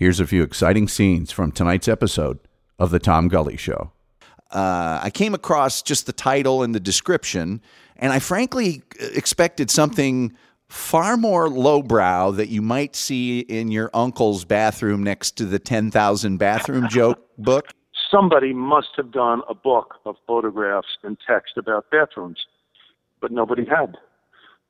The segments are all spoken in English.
Here's a few exciting scenes from tonight's episode of The Tom Gully Show. Uh, I came across just the title and the description, and I frankly expected something far more lowbrow that you might see in your uncle's bathroom next to the 10,000 bathroom joke book. Somebody must have done a book of photographs and text about bathrooms, but nobody had.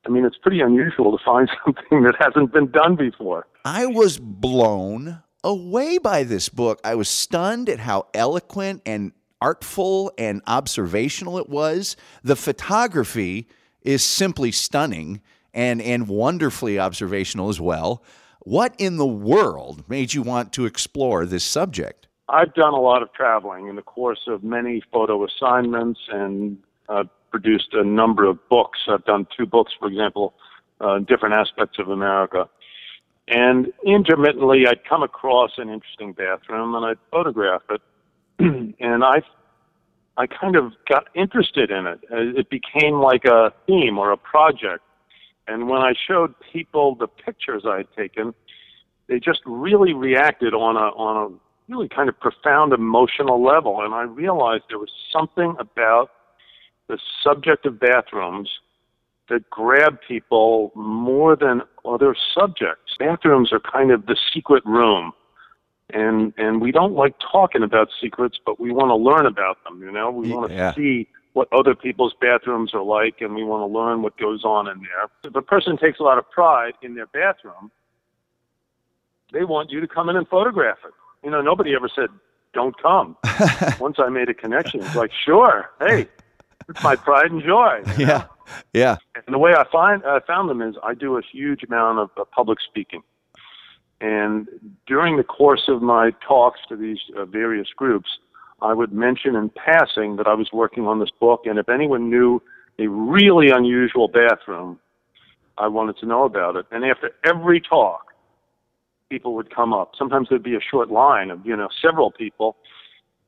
I mean, it's pretty unusual to find something that hasn't been done before. I was blown away by this book. I was stunned at how eloquent and artful and observational it was. The photography is simply stunning and, and wonderfully observational as well. What in the world made you want to explore this subject? I've done a lot of traveling in the course of many photo assignments and uh, produced a number of books. I've done two books, for example, uh, different aspects of America. And intermittently, I'd come across an interesting bathroom and I'd photograph it. and I, I kind of got interested in it. Uh, it became like a theme or a project. And when I showed people the pictures I had taken, they just really reacted on a on a really kind of profound emotional level. And I realized there was something about the subject of bathrooms that grab people more than other subjects. Bathrooms are kind of the secret room. And and we don't like talking about secrets, but we want to learn about them, you know? We want to Yeah. see what other people's bathrooms are like and we want to learn what goes on in there. If a person takes a lot of pride in their bathroom, they want you to come in and photograph it. You know, nobody ever said, Don't come. Once I made a connection, it's like, sure, hey, it's my pride and joy. you know? Yeah. Yeah. And the way I find I found them is I do a huge amount of uh, public speaking, and during the course of my talks to these uh, various groups, I would mention in passing that I was working on this book, and if anyone knew a really unusual bathroom, I wanted to know about it. And after every talk, people would come up. Sometimes there'd be a short line of you know several people,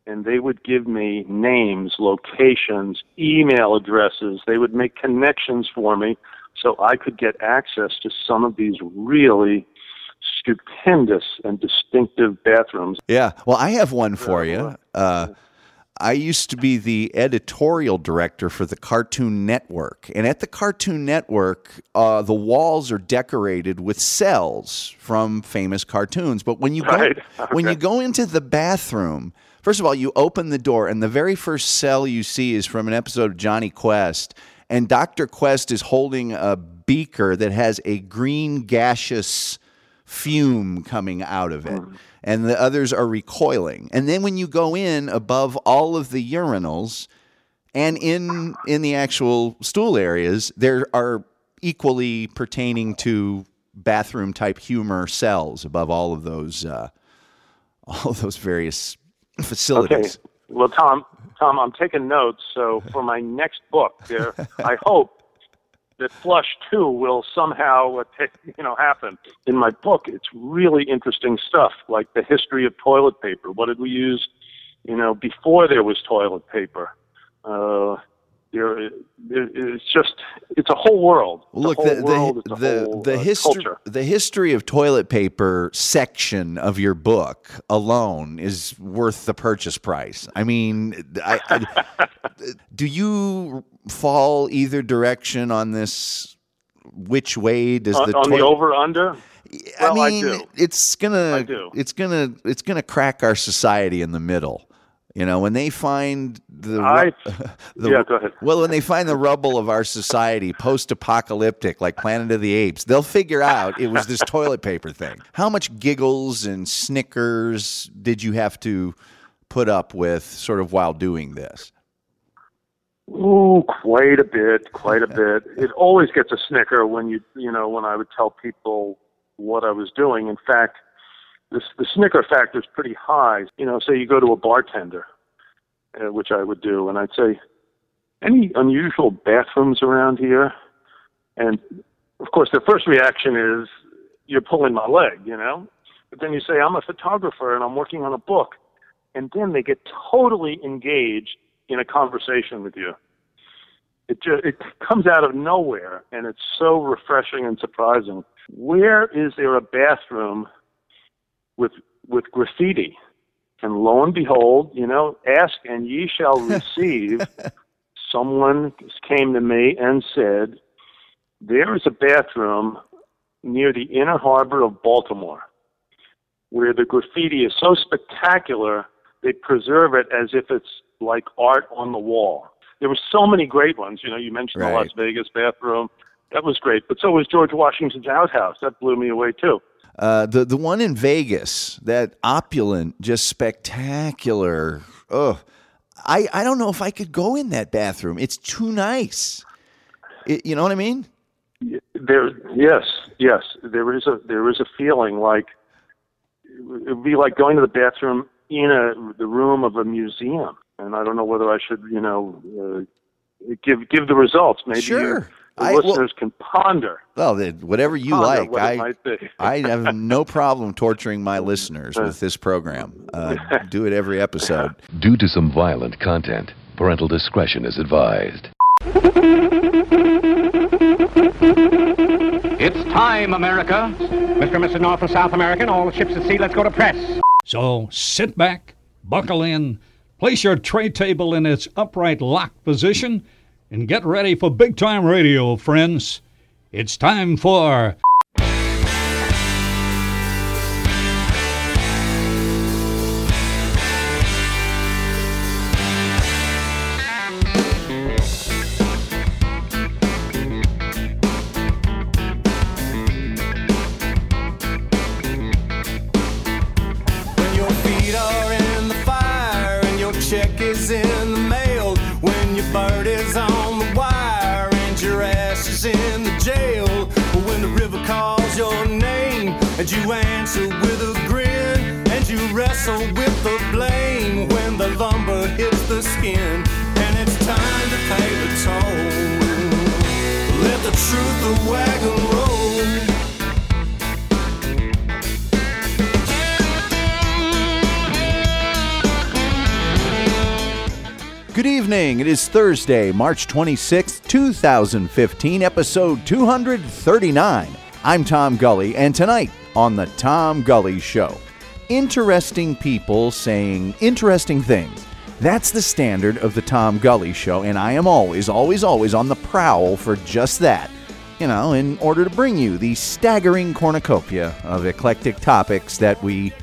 and they would give me names, locations, email addresses. They would make connections for me so I could get access to some of these really stupendous and distinctive bathrooms. Yeah. Well, I have one for you. Uh, I used to be the editorial director for the Cartoon Network. And at the Cartoon Network, uh, the walls are decorated with cels from famous cartoons. But when you go, Right. when you go into the bathroom, first of all, you open the door, and the very first cel you see is from an episode of Jonny Quest. And Dr. Quest is holding a beaker that has a green gaseous fume coming out of it and the others are recoiling and then when you go in above all of the urinals and in in the actual stool areas there are equally pertaining to bathroom type humor cels above all of those uh, all of those various Okay. Well, Tom, Tom, I'm taking notes. So for my next book, there, I hope that Flush Two will somehow, uh, you know, happen. In my book, it's really interesting stuff, like the history of toilet paper. What did we use, you know, before there was toilet paper? Uh, there, it's just, it's a whole world. It's Look, whole the world. the the, whole, the uh, history culture. the history of toilet paper section of your book alone is worth the purchase price. I mean, I, I- do you fall either direction on this? Which way does on, the on the over under. I well, I mean, do. it's gonna I do. it's gonna it's gonna crack our society in the middle. You know, when they find the, I- the yeah, go ahead. well, when they find the rubble of our society, post-apocalyptic, like Planet of the Apes, they'll figure out it was this toilet paper thing. How much giggles and snickers did you have to put up with, sort of while doing this? Ooh, quite a bit, quite a bit. It always gets a snicker when you, you know, when I would tell people what I was doing. In fact, this, the snicker factor is pretty high. You know, say you go to a bartender, uh, which I would do, and I'd say, any unusual bathrooms around here? And of course, the first reaction is, you're pulling my leg, you know? But then you say, I'm a photographer and I'm working on a book. And then they get totally engaged in a conversation with you. It just, it comes out of nowhere and it's so refreshing and surprising. Where is there a bathroom with with graffiti. And lo and behold, you know, ask and ye shall receive. Someone came to me and said, There is a bathroom near the inner harbor of Baltimore where the graffiti is so spectacular they preserve it as if it's like art on the wall. There were so many great ones. You know, you mentioned Right. the Las Vegas bathroom. That was great. But so was George Washington's outhouse. That blew me away too. Uh, the the one in Vegas, that opulent, just spectacular. Oh, I I don't know if I could go in that bathroom. It's too nice. It, you know what I mean? There, yes, yes. There is a there is a feeling like it would be like going to the bathroom in a the room of a museum. And I don't know whether I should, you know, uh, give give the results. Maybe Sure. The I- well- listeners can ponder. Well, then, whatever you ponder like. what I. I have no problem torturing my listeners with this program. Uh, do it every episode. Due to some violent content, parental discretion is advised. It's time, America. Mr. and Mrs. North and South American, all the ships at sea, let's go to press. So sit back, buckle in, place your tray table in its upright lock position, and get ready for big time radio, friends. It's time for. Good evening. It is Thursday, March 26th, 2015, episode 239. I'm Tom Gully, and tonight on The Tom Gully Show, interesting people saying interesting things. That's the standard of The Tom Gully Show, and I am always, always, always on the prowl for just that. You know, in order to bring you the staggering cornucopia of eclectic topics that we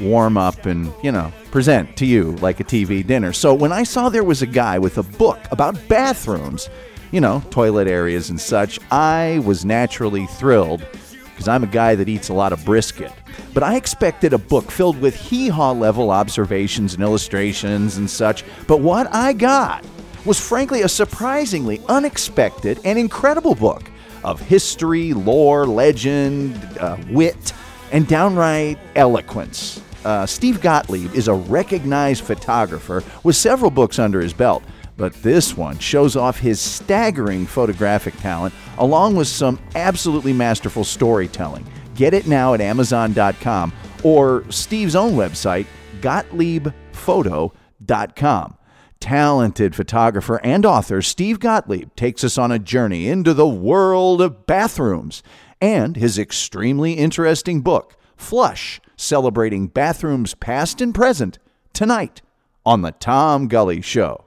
warm up and, you know, present to you like a TV dinner. So when I saw there was a guy with a book about bathrooms, you know, toilet areas and such, I was naturally thrilled because I'm a guy that eats a lot of brisket. But I expected a book filled with hee haw level observations and illustrations and such. But what I got was frankly a surprisingly unexpected and incredible book of history, lore, legend, uh, wit, and downright eloquence. Uh, Steve Gottlieb is a recognized photographer with several books under his belt, but this one shows off his staggering photographic talent along with some absolutely masterful storytelling. Get it now at Amazon.com or Steve's own website, GottliebPhoto.com. Talented photographer and author Steve Gottlieb takes us on a journey into the world of bathrooms and his extremely interesting book, Flush, celebrating bathrooms past and present, tonight on The Tom Gully Show.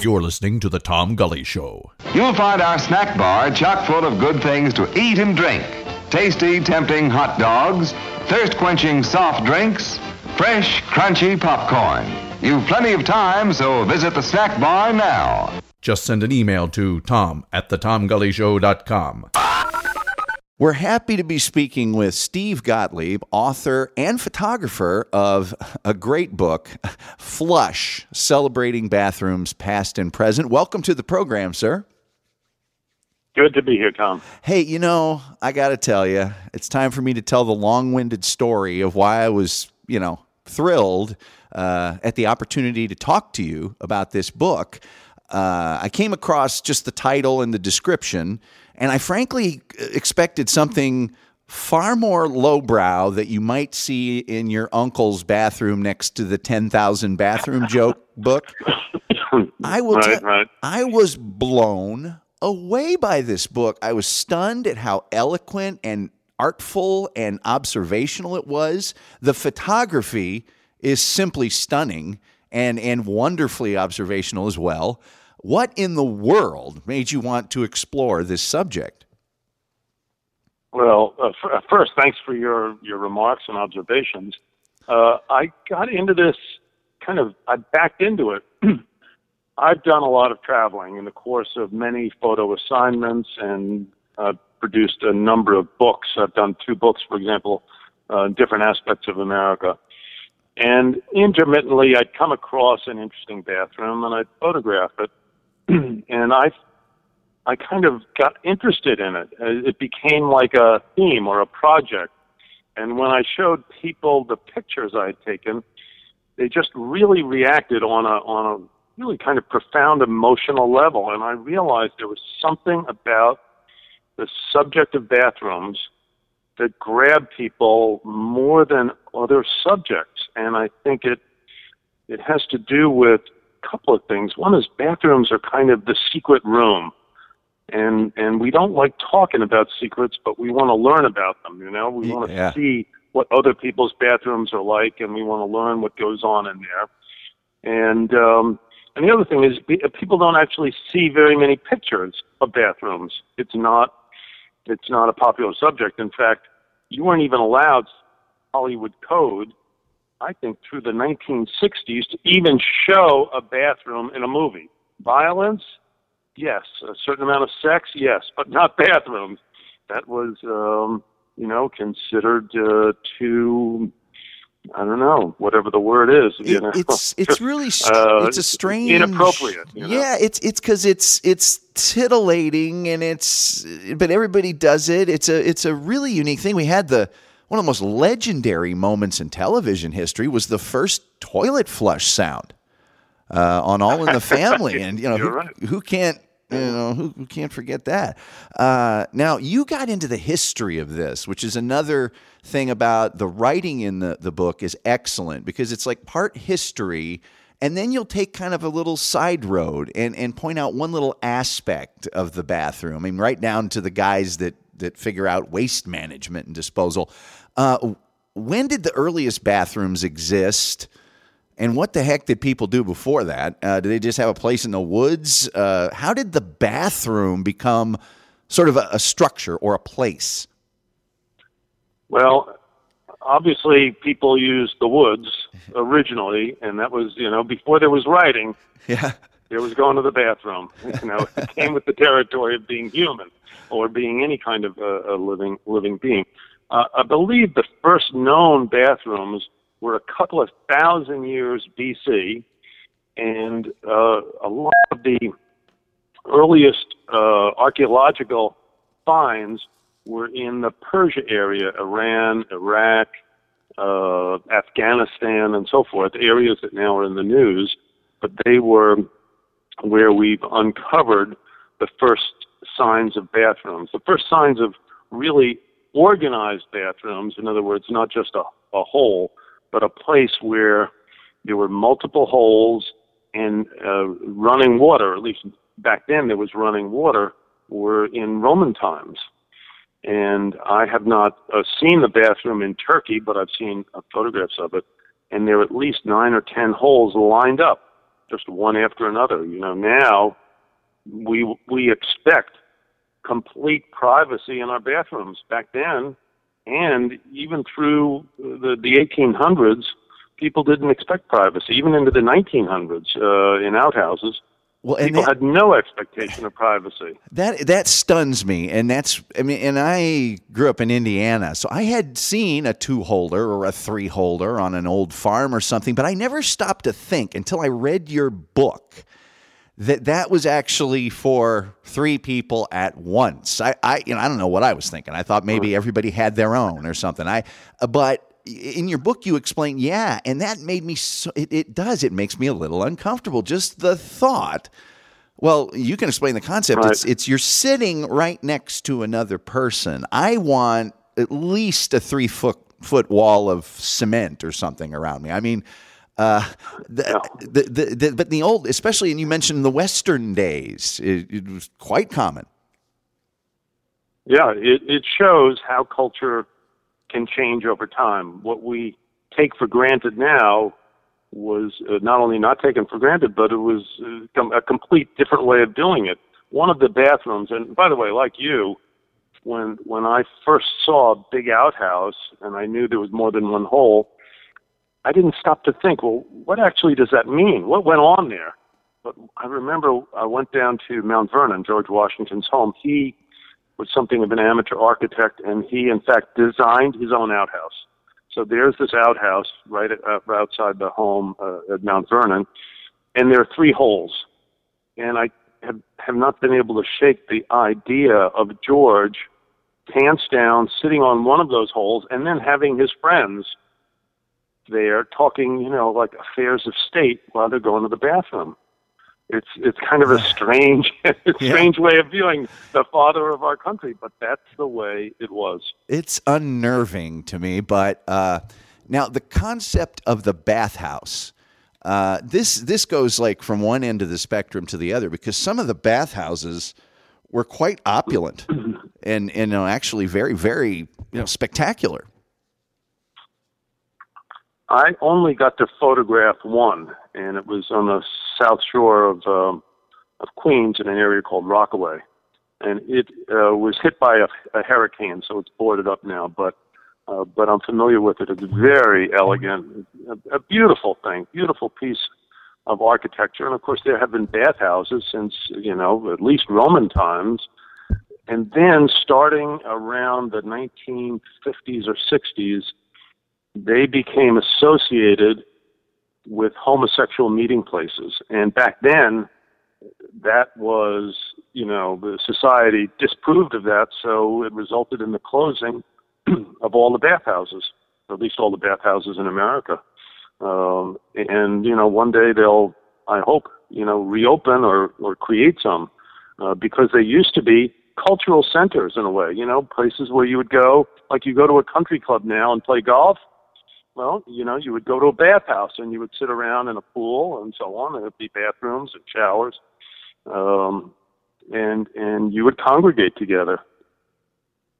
You're listening to The Tom Gully Show. You'll find our snack bar chock full of good things to eat and drink. Tasty, tempting hot dogs, thirst quenching soft drinks, fresh, crunchy popcorn. You've plenty of time, so visit the snack bar now. Just send an email to tom at thetomgullyshow.com. We're happy to be speaking with Steve Gottlieb, author and photographer of a great book, Flush, celebrating bathrooms past and present. Welcome to the program, sir. Good to be here, Tom. Hey, you know, I got to tell you, it's time for me to tell the long winded story of why I was, you know, thrilled uh, at the opportunity to talk to you about this book. Uh, I came across just the title and the description, and I frankly expected something far more lowbrow that you might see in your uncle's bathroom next to the 10,000 bathroom joke book. I will Right, tell- right. I was blown away by this book. I was stunned at how eloquent and artful and observational it was. The photography is simply stunning and, and wonderfully observational as well. What in the world made you want to explore this subject? Well, uh, f- uh, first, thanks for your, your remarks and observations. Uh, I got into this kind of, I backed into it. I've done a lot of traveling in the course of many photo assignments and uh, produced a number of books. I've done two books, for example, uh, different aspects of America. And intermittently, I'd come across an interesting bathroom and I'd photograph it. and I I kind of got interested in it. Uh, It became like a theme or a project. And when I showed people the pictures I had taken, they just really reacted on a on a really kind of profound emotional level. And I realized there was something about the subject of bathrooms that grab people more than other subjects. And I think it it has to do with a couple of things. One is bathrooms are kind of the secret room and and we don't like talking about secrets, but we want to learn about them. You know, we want to Yeah. see what other people's bathrooms are like, and we want to learn what goes on in there. And um, and the other thing is, people don't actually see very many pictures of bathrooms. It's not it's not a popular subject. In fact, you weren't even allowed Hollywood code. I think through the 1960s to even show a bathroom in a movie. Violence, yes. A certain amount of sex, yes, but not bathrooms. That was, um, you know, considered uh, too, I don't know, whatever the word is. You It- know, it's it's really str- uh, it's a strange inappropriate. You know? Yeah, it's it's because it's it's titillating and it's but everybody does it. It's a it's a really unique thing. We had the one of the most legendary moments in television history was the first toilet flush sound uh, on All in the Family, and you know who, right. who can't you know who, who can't forget that. Uh, now you got into the history of this, which is another thing about the writing in the the book is excellent because it's like part history. And then you'll take kind of a little side road and, and point out one little aspect of the bathroom. I mean, right down to the guys that that figure out waste management and disposal. Uh, when did the earliest bathrooms exist? And what the heck did people do before that? Uh, did they just have a place in the woods? Uh, how did the bathroom become sort of a, a structure or a place? Well, obviously, people used the woods originally, and that was, you know, before there was writing, Yeah. there was going to the bathroom. You know, it came with the territory of being human or being any kind of uh, a living living being. Uh, I believe the first known bathrooms were a couple of thousand years BC, and uh, a lot of the earliest uh, archaeological finds were in the Persia area, Iran, Iraq, uh, Afghanistan, and so forth, areas that now are in the news, but they were where we've uncovered the first signs of bathrooms, the first signs of really organized bathrooms. In other words, not just a, a hole, but a place where there were multiple holes and uh, running water, at least back then there was running water, were in Roman times. And I have not uh, seen the bathroom in Turkey, but I've seen uh, photographs of it. And there are at least nine or ten holes lined up, just one after another. You know, now we we expect complete privacy in our bathrooms. Back then, and even through the the 1800s, people didn't expect privacy. Even into the 1900s, uh, in outhouses, Well, and people that, had no expectation of privacy. that that stuns me, and that's I mean, and I grew up in Indiana, so I had seen a two holder or a three holder on an old farm or something, but I never stopped to think until I read your book that that was actually for three people at once. I, I you know I don't know what I was thinking. I thought maybe everybody had their own or something. I uh, but in your book you explain yeah, and that made me so it, it does it makes me a little uncomfortable just the thought. Well, you can explain the concept. Right. It's it's you're sitting right next to another person. I want at least a three foot foot wall of cement or something around me. I mean, Uh, the, the, the, the, but in the old, especially, and you mentioned the Western days, it, it was quite common. Yeah, it, it shows how culture can change over time. What we take for granted now was uh, not only not taken for granted, but it was uh, com- a complete different way of doing it. One of the bathrooms, and by the way, like you, when when I first saw a big outhouse and I knew there was more than one hole, I didn't stop to think, well, what actually does that mean? What went on there? But I remember I went down to Mount Vernon, George Washington's home. He was something of an amateur architect, and he, in fact, designed his own outhouse. So there's this outhouse right uh, outside the home uh, at Mount Vernon, and there are three holes. And I have, have not been able to shake the idea of George pants down, sitting on one of those holes, and then having his friends there talking, you know, like affairs of state while they're going to the bathroom. It's it's kind of a strange, strange way of viewing the father of our country, but that's the way it was. It's unnerving to me, but uh, now the concept of the bathhouse. Uh, this this goes like from one end of the spectrum to the other because some of the bathhouses were quite opulent and and you know, actually very very you know spectacular. I only got to photograph one, and it was on the south shore of um, of Queens in an area called Rockaway, and it uh, was hit by a, a hurricane, so it's boarded up now. But uh, but I'm familiar with it. It's very elegant, a, a beautiful thing, beautiful piece of architecture, and of course there have been bathhouses since you know at least Roman times. And then starting around the 1950s or 60s, they became associated with homosexual meeting places. And back then, that was, you know, the society disproved of that, so it resulted in the closing of all the bathhouses, at least all the bathhouses in America. Um, and, you know, one day they'll, I hope, you know, reopen or, or create some uh, because they used to be cultural centers in a way, you know, places where you would go, like you go to a country club now and play golf well, you know, you would go to a bathhouse and you would sit around in a pool and so on. There'd be bathrooms and showers, um, and and you would congregate together.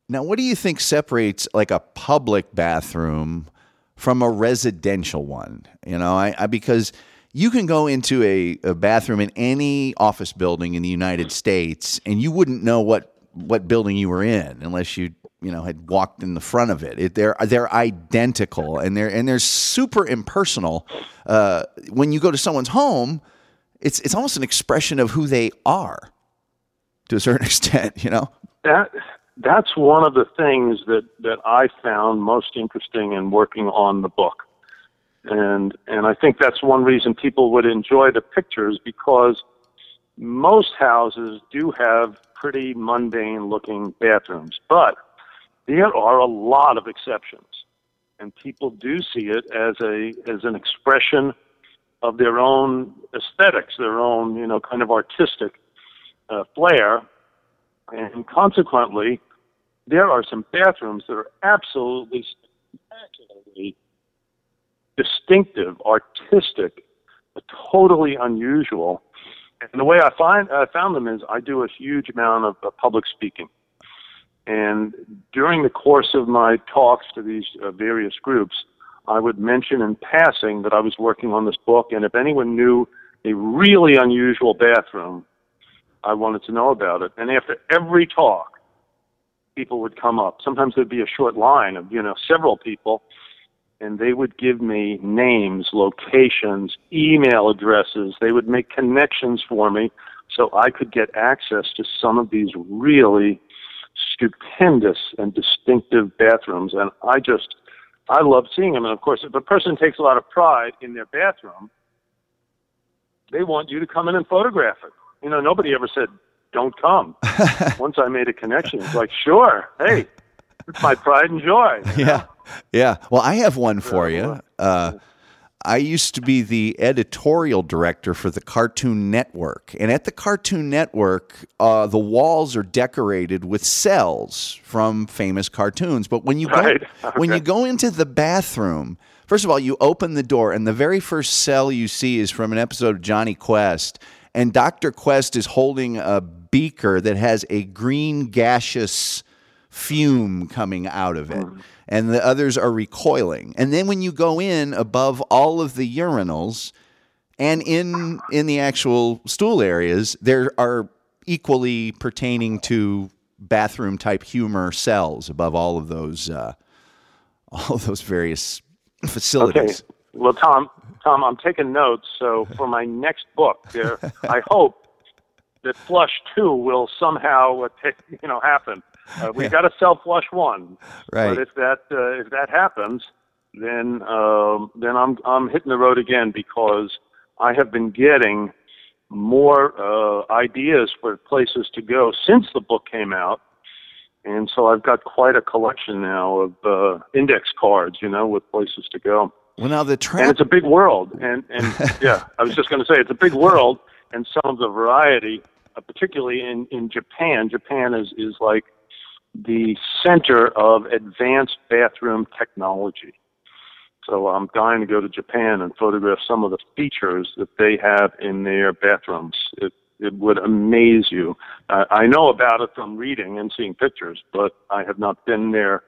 Now, what do you think separates like a public bathroom from a residential one? You know, I, I because you can go into a, a bathroom in any office building in the United States and you wouldn't know what what building you were in unless you you know had walked in the front of it. it they're they're identical and they're and they're super impersonal. Uh, when you go to someone's home, it's it's almost an expression of who they are to a certain extent. You know that that's one of the things that that I found most interesting in working on the book, and and I think that's one reason people would enjoy the pictures because most houses do have pretty mundane looking bathrooms, but there are a lot of exceptions, and people do see it as a as an expression of their own aesthetics, their own you know kind of artistic uh, flair, and consequently, there are some bathrooms that are absolutely spectacularly distinctive, artistic, totally unusual. And the way I find I found them is I do a huge amount of uh, public speaking. And during the course of my talks to these uh, various groups, I would mention in passing that I was working on this book, and if anyone knew a really unusual bathroom, I wanted to know about it. And after every talk, people would come up. Sometimes there'd be a short line of, you know, several people, and they would give me names, locations, email addresses. They would make connections for me so I could get access to some of these really stupendous and distinctive bathrooms, and I just I love seeing them. And of course, if a person takes a lot of pride in their bathroom, they want you to come in and photograph it. You know, nobody ever said don't come. Once I made a connection, it's like sure, hey, it's my pride and joy. Yeah, yeah. Well, I have one for you. Uh, I used to be the editorial director for the Cartoon Network. And at the Cartoon Network, uh, the walls are decorated with cels from famous cartoons. But when you Right. go when you go into the bathroom, first of all, you open the door, and the very first cel you see is from an episode of Jonny Quest. And Dr. Quest is holding a beaker that has a green gaseous fume coming out of it. And the others are recoiling. And then when you go in above all of the urinals and in in the actual stool areas, there are equally pertaining to bathroom type humor cels above all of those uh, all of those various Okay. facilities. Well, Tom, Tom, I'm taking notes. So for my next book, there, I hope that Flush Two will somehow, uh, you know, happen. Uh, we've got to self flush One, Right. but if that uh, if that happens, then um, then I'm I'm hitting the road again because I have been getting more uh, ideas for places to go since the book came out. And so I've got quite a collection now of uh, index cards, you know, with places to go Well, now the and it's a big world. And and yeah, I was just going to say it's a big world, and some of the variety, uh, particularly in in Japan. Japan is is like the center of advanced bathroom technology. So I'm dying to go to Japan and photograph some of the features that they have in their bathrooms. It it would amaze you. Uh, I know about it from reading and seeing pictures, but I have not been there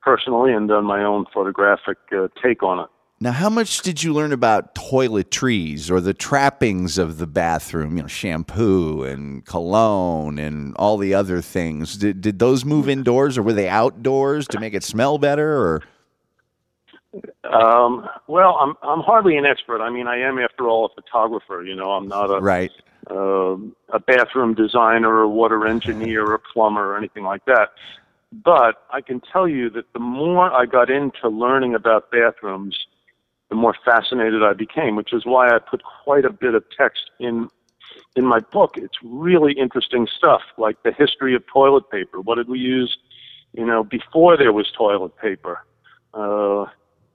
personally and done my own photographic uh, take on it. Now, how much did you learn about toiletries or the trappings of the bathroom? You know, shampoo and cologne and all the other things. Did, did those move indoors or were they outdoors to make it smell better? Or Um, well, I'm I'm hardly an expert. I mean, I am, after all, a photographer. You know, I'm not a right? uh, a bathroom designer or water engineer or plumber or anything like that. But I can tell you that the more I got into learning about bathrooms, the more fascinated I became, which is why I put quite a bit of text in in my book. It's really interesting stuff, like the history of toilet paper. What did we use, you know, before there was toilet paper? Uh,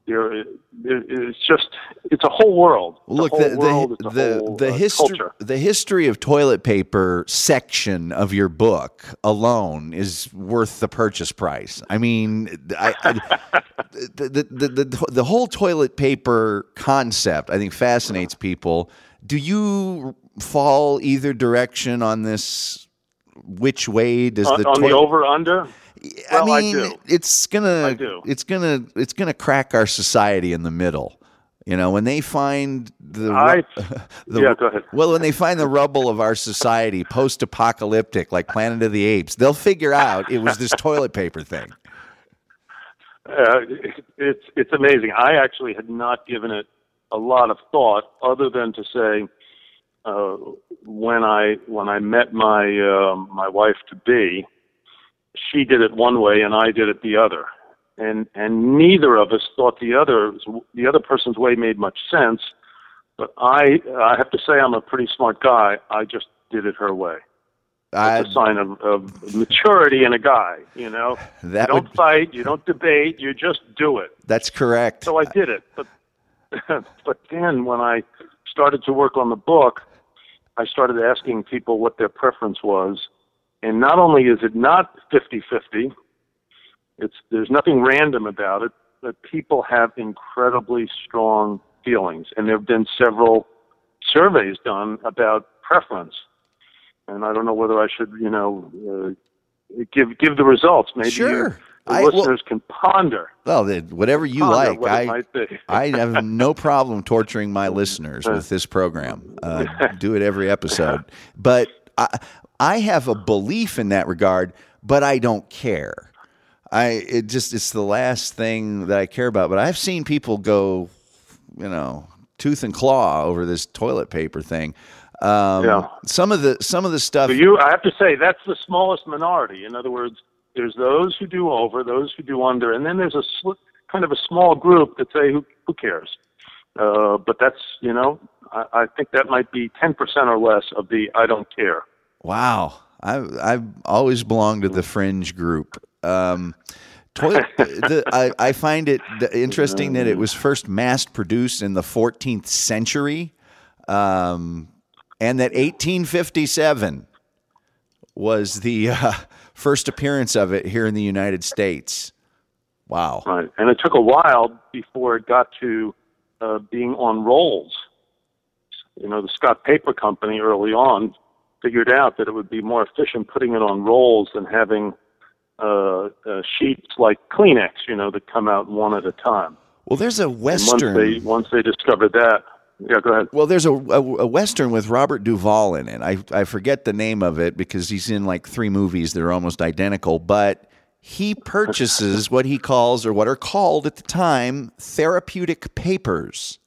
there, it's just it's a whole world. It's Look, the world. The the, whole, the uh, history culture. the history of toilet paper section of your book alone is worth the purchase price. I mean, I, I, the, the, the the the whole toilet paper concept I think fascinates people. Do you fall either direction on this? Which way does on, the on the over under. I Well, I mean, do. it's gonna I do. it's gonna it's gonna crack our society in the middle. You know, when they find the, I- the yeah, go ahead. well, when they find the rubble of our society post-apocalyptic, like Planet of the Apes, they'll figure out it was this toilet paper thing. Uh, it's it's amazing. I actually had not given it a lot of thought, other than to say, uh, when I when I met my uh, my wife to be, she did it one way and I did it the other, and and neither of us thought the other the other person's way made much sense. But I I have to say I'm a pretty smart guy. I just did it her way. It's a sign of, of maturity in a guy. You know, That you don't would- fight, you don't debate, you just do it. that's correct. So I did it. But but then when I started to work on the book, I started asking people what their preference was. And not only is it not 50-50, it's there's nothing random about it, but people have incredibly strong feelings. And there have been several surveys done about preference. And I don't know whether I should, you know, uh, give give the results. Maybe Sure. the I- well- listeners can ponder. well, whatever you like. I. I have no problem torturing my listeners with this program. Uh, do it every episode. But I, I have a belief in that regard, but I don't care. I it just it's the last thing that I care about. But I've seen people go, you know, tooth and claw over this toilet paper thing. Um, Yeah. Some of the some of the stuff. But you, I have to say, that's the smallest minority. In other words, there's those who do over, those who do under, and then there's a sl- kind of a small group that say, who, who cares? Uh, but that's, you know, I, I think that might be 10% or less of the I don't care. Wow, I've I've always belonged to the fringe group. Um, Toilet. the, I, I find it interesting that it was first mass produced in the 14th century, um, and that 1857 was the uh, first appearance of it here in the United States. Wow. Right, and it took a while before it got to uh, being on rolls. You know, the Scott Paper Company early on figured out that it would be more efficient putting it on rolls than having uh, uh, sheets like Kleenex, you know, that come out one at a time. Well, there's a western. once they once they discovered that, yeah, go ahead. Well, there's a, a, a western with Robert Duvall in it. I I forget the name of it because he's in like three movies that are almost identical. But he purchases what he calls, or what are called at the time, therapeutic papers.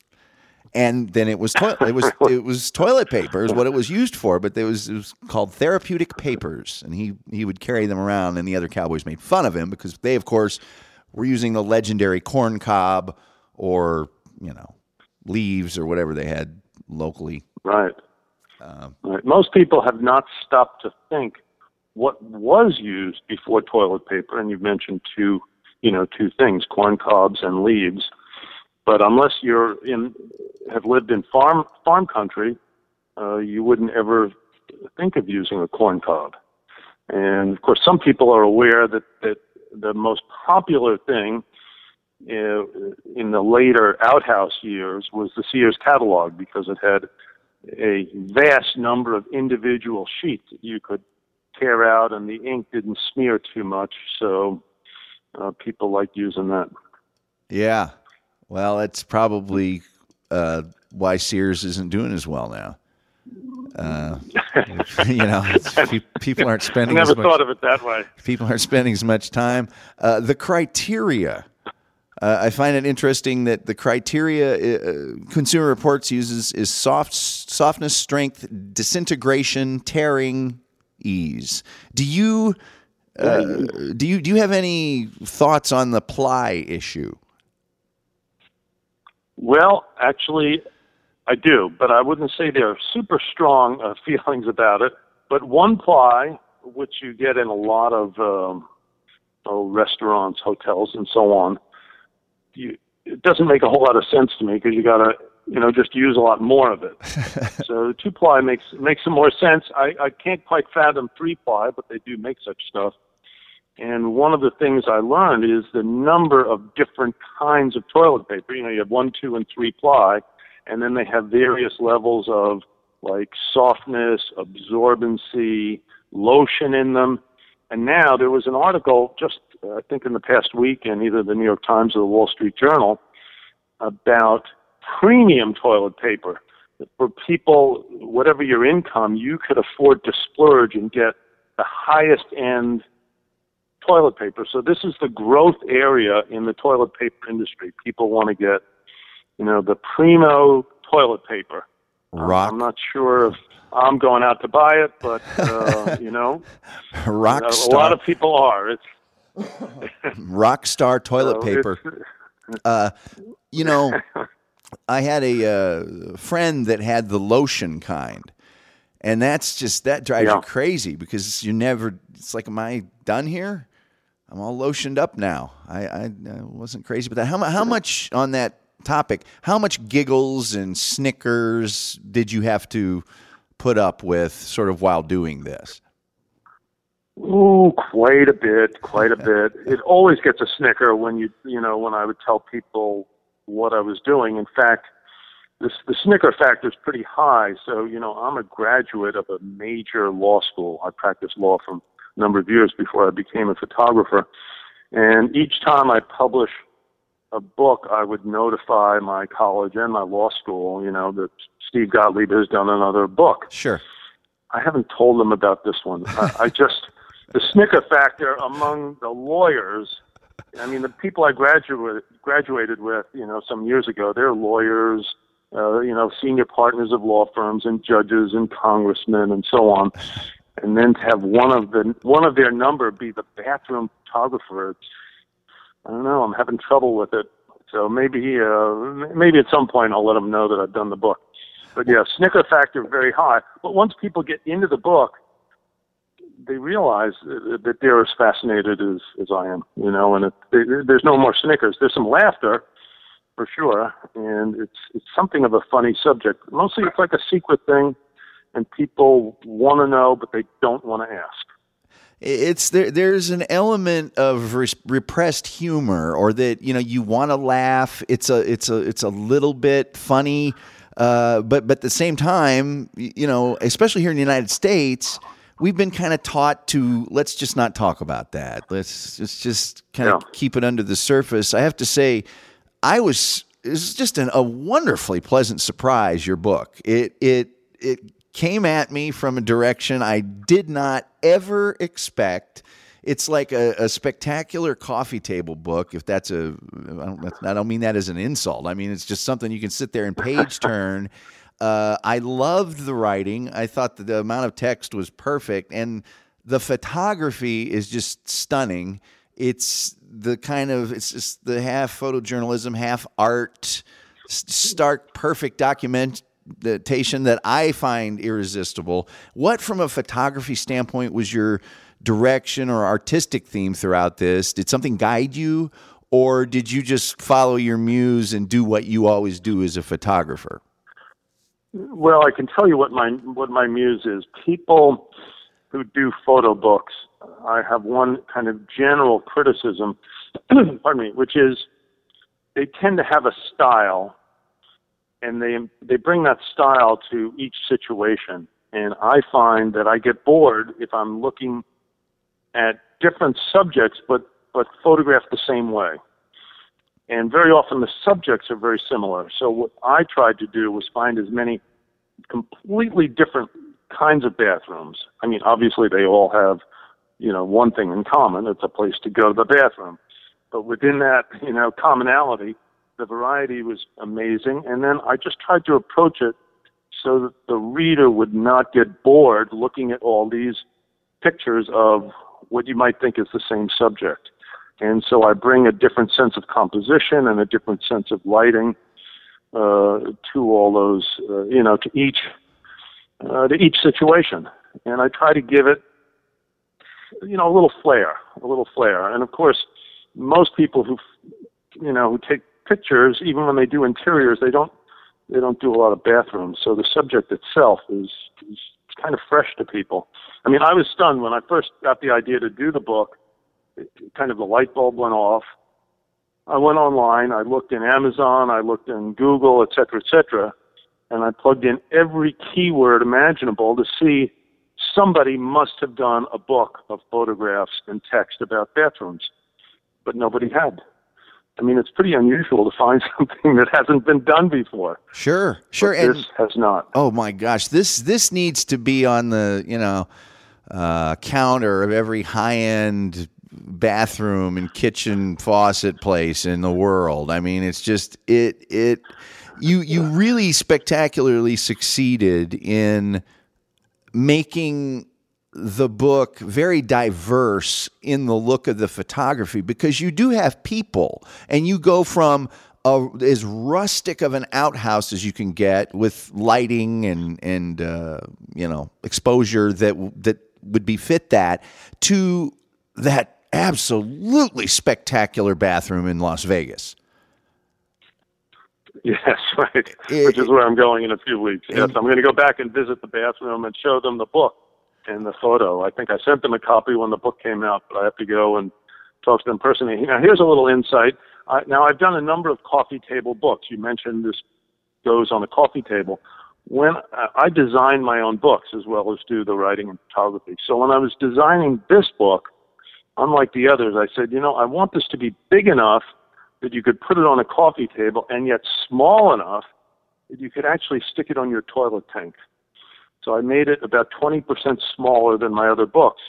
And then it was toilet. It was it was toilet paper is what it was used for, but it was it was called therapeutic papers, and he he would carry them around, and the other cowboys made fun of him because they, of course, were using the legendary corn cob or you know leaves or whatever they had locally. Right. Um, right. Most people have not stopped to think what was used before toilet paper, and you've mentioned two, you know, two things: corn cobs and leaves. But unless you're in, have lived in farm farm country, uh, you wouldn't ever think of using a corn cob. And of course, some people are aware that that the most popular thing uh, in the later outhouse years was the Sears catalog because it had a vast number of individual sheets that you could tear out, and the ink didn't smear too much. So uh, people liked using that. Yeah. Well, it's probably uh, why Sears isn't doing as well now. Uh, you know, people aren't I spending never as much, thought of it that way. people aren't spending as much time. Uh, the criteria. Uh, I find it interesting that the criteria uh, Consumer Reports uses is soft softness, strength, disintegration, tearing, ease. Do you uh, do you do you have any thoughts on the ply issue? Well, actually, I do, but I wouldn't say they're super strong uh, feelings about it. But one ply, which you get in a lot of um, oh, restaurants, hotels, and so on, you, it doesn't make a whole lot of sense to me because you got to, you know, just use a lot more of it. so two ply makes makes some more sense. I, I can't quite fathom three ply, but they do make such stuff. And one of the things I learned is the number of different kinds of toilet paper. You know, you have one, two, and three ply, and then they have various levels of like softness, absorbency, lotion in them. And now there was an article just, uh, I think, in the past week in either the New York Times or the Wall Street Journal about premium toilet paper. For people, whatever your income, you could afford to splurge and get the highest end toilet paper. So this is the growth area in the toilet paper industry. People want to get, you know, the primo toilet paper. Rock I'm not sure if I'm going out to buy it, but uh, you know, rock a star lot of people are. It's rock star toilet so paper. Uh, you know, I had a uh, friend that had the lotion kind, and that's just that drives Yeah. you crazy because you never. It's like, am I done here? I'm all lotioned up now. I, I, I wasn't crazy about that. How, how much on that topic? How much giggles and snickers did you have to put up with, sort of while doing this? Oh, quite a bit, quite a bit. It always gets a snicker when you, you know, when I would tell people what I was doing. In fact, this, the snicker factor is pretty high. So, you know, I'm a graduate of a major law school. I practiced law a number of years before I became a photographer. And each time I publish a book, I would notify my college and my law school, you know, that Steve Gottlieb has done another book. Sure. I haven't told them about this one. I, I just the snicker factor among the lawyers. I mean, the people I graduated graduated with, you know, some years ago, they're lawyers, uh, you know, senior partners of law firms and judges and congressmen and so on. And then to have one of the one of their number be the bathroom photographer, I don't know. I'm having trouble with it. So maybe uh, maybe at some point I'll let them know that I've done the book. But yeah, snicker factor very high. But once people get into the book, they realize that that they're as fascinated as, as I am, you know, and it, they, there's no more snickers. There's some laughter, for sure, and it's it's something of a funny subject. Mostly, it's like a secret thing, and people want to know, but they don't want to ask. it's there there's an element of res- repressed humor or that you know you want to laugh it's a it's a it's a little bit funny uh, but but at the same time you know especially here in the United States we've been kind of taught to let's just not talk about that let's just just kind of Yeah. keep it under the surface I have to say I was it was just an, a wonderfully pleasant surprise. Your book it it it came at me from a direction I did not ever expect. It's like a, a spectacular coffee table book. If that's a, I don't, I don't mean that as an insult. I mean it's just something you can sit there and page turn. Uh, I loved the writing. I thought the amount of text was perfect, and the photography is just stunning. It's the kind of it's just the half photojournalism, half art, stark, perfect documentation that I find irresistible. What, from a photography standpoint, was your direction or artistic theme throughout this? Did something guide you, or did you just follow your muse and do what you always do as a photographer? Well, I can tell you what my what my muse is. People who do photo books, I have one kind of general criticism, pardon me, which is they tend to have a style, and they they bring that style to each situation. And I find that I get bored if I'm looking at different subjects, but but photographed the same way. And very often the subjects are very similar. So what I tried to do was find as many completely different kinds of bathrooms. I mean, obviously they all have, you know, one thing in common. It's a place to go to the bathroom. But within that, you know, commonality, the variety was amazing. And then I just tried to approach it so that the reader would not get bored looking at all these pictures of what you might think is the same subject. And so I bring a different sense of composition and a different sense of lighting uh, to all those, uh, you know, to each uh, to each situation, and I try to give it, you know, a little flair, a little flair. And of course, most people who, you know, who take pictures, even when they do interiors, they don't they don't do a lot of bathrooms. So the subject itself is, is kind of fresh to people. I mean, I was stunned when I first got the idea to do the book. It, kind of the light bulb went off. I went online. I looked in Amazon. I looked in Google, et cetera, et cetera, and I plugged in every keyword imaginable to see somebody must have done a book of photographs and text about bathrooms, but nobody had. I mean, it's pretty unusual to find something that hasn't been done before. Sure, sure. But and this has not. Oh my gosh, this this needs to be on the you know uh, counter of every high end bathroom and kitchen faucet place in the world. I mean, it's just it it you you really spectacularly succeeded in making the book very diverse in the look of the photography because you do have people and you go from a, as rustic of an outhouse as you can get with lighting and and uh, you know exposure that that would befit that to that absolutely spectacular bathroom in Las Vegas. Yes, right. Which is where I'm going in a few weeks. Yes, I'm going to go back and visit the bathroom and show them the book and the photo. I think I sent them a copy when the book came out, but I have to go and talk to them personally. Now, here's a little insight. I, now, I've done a number of coffee table books. You mentioned this goes on a coffee table. When I I design my own books as well as do the writing and photography. So when I was designing this book, unlike the others, I said, you know, I want this to be big enough that you could put it on a coffee table and yet small enough that you could actually stick it on your toilet tank. So I made it about 20% smaller than my other books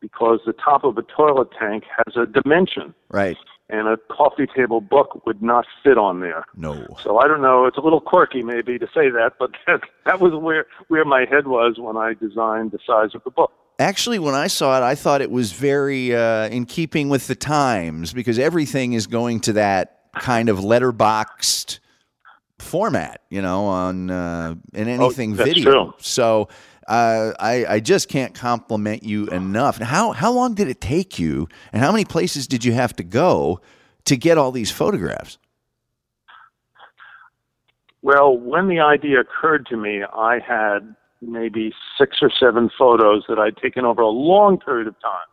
because the top of a toilet tank has a dimension Right. and a coffee table book would not fit on there. No. So I don't know. It's a little quirky, maybe, to say that, but that, that was where where my head was when I designed the size of the book. Actually, when I saw it, I thought it was very uh, in keeping with the times because everything is going to that kind of letterboxed format, you know, on uh, in anything that's video. true. So uh, I, I just can't compliment you enough. How how long did it take you, and how many places did you have to go to get all these photographs? Well, when the idea occurred to me, I had maybe six or seven photos that I'd taken over a long period of time.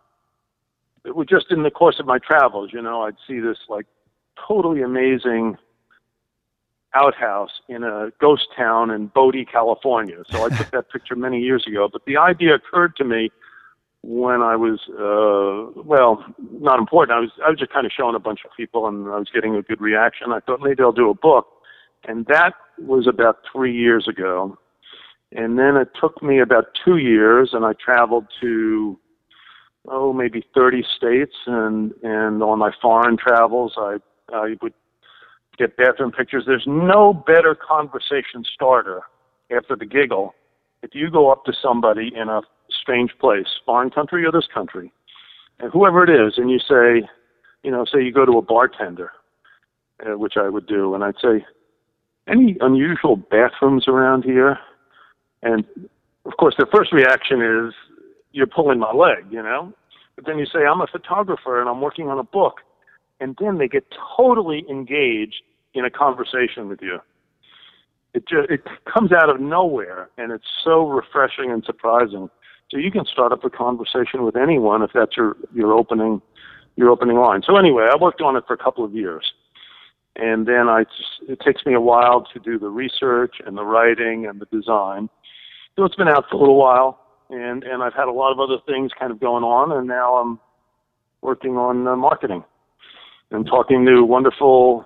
It was just in the course of my travels, you know, I'd see this like totally amazing outhouse in a ghost town in Bodie, California. So I took that picture many years ago. But the idea occurred to me when I was, uh, well, not important. I was, I was just kind of showing a bunch of people, and I was getting a good reaction. I thought maybe I'll do a book, and that was about three years ago. And then it took me about two years, and I traveled to oh maybe 30 states, and and on my foreign travels, I I would get bathroom pictures. There's no better conversation starter after the giggle if you go up to somebody in a strange place, foreign country or this country, and whoever it is, and you say, you know, say you go to a bartender, uh, which I would do, and I'd say, any unusual bathrooms around here? And of course, their first reaction is, you're pulling my leg, you know? But then you say, I'm a photographer and I'm working on a book. And then they get totally engaged in a conversation with you. It just, it comes out of nowhere and it's so refreshing and surprising. So you can start up a conversation with anyone if that's your, your opening your opening line. So anyway, I worked on it for a couple of years. And then I just, it takes me a while to do the research and the writing and the design. So it's been out for a little while and and I've had a lot of other things kind of going on, and now I'm working on uh, marketing and talking to wonderful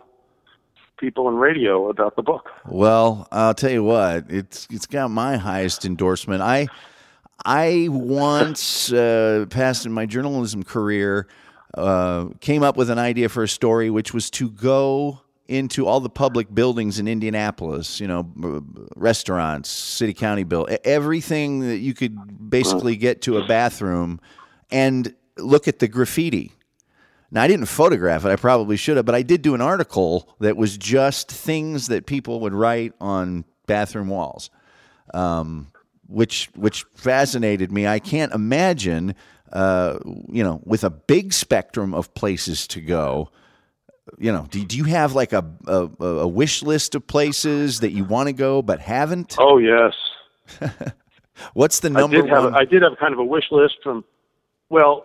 people in radio about the book. Well, I'll tell you what, it's it's got my highest endorsement. I I once uh, past in my journalism career uh, came up with an idea for a story, which was to go into all the public buildings in Indianapolis, you know, restaurants, city county bill, everything that you could basically get to a bathroom and look at the graffiti. Now, I didn't photograph it. I probably should have, but I did do an article that was just things that people would write on bathroom walls, um, which which fascinated me. I can't imagine, uh, you know, with a big spectrum of places to go, you know, do, do you have like a, a, a wish list of places that you want to go but haven't? Oh yes. What's the number I did have? I did have kind of a wish list from. Well,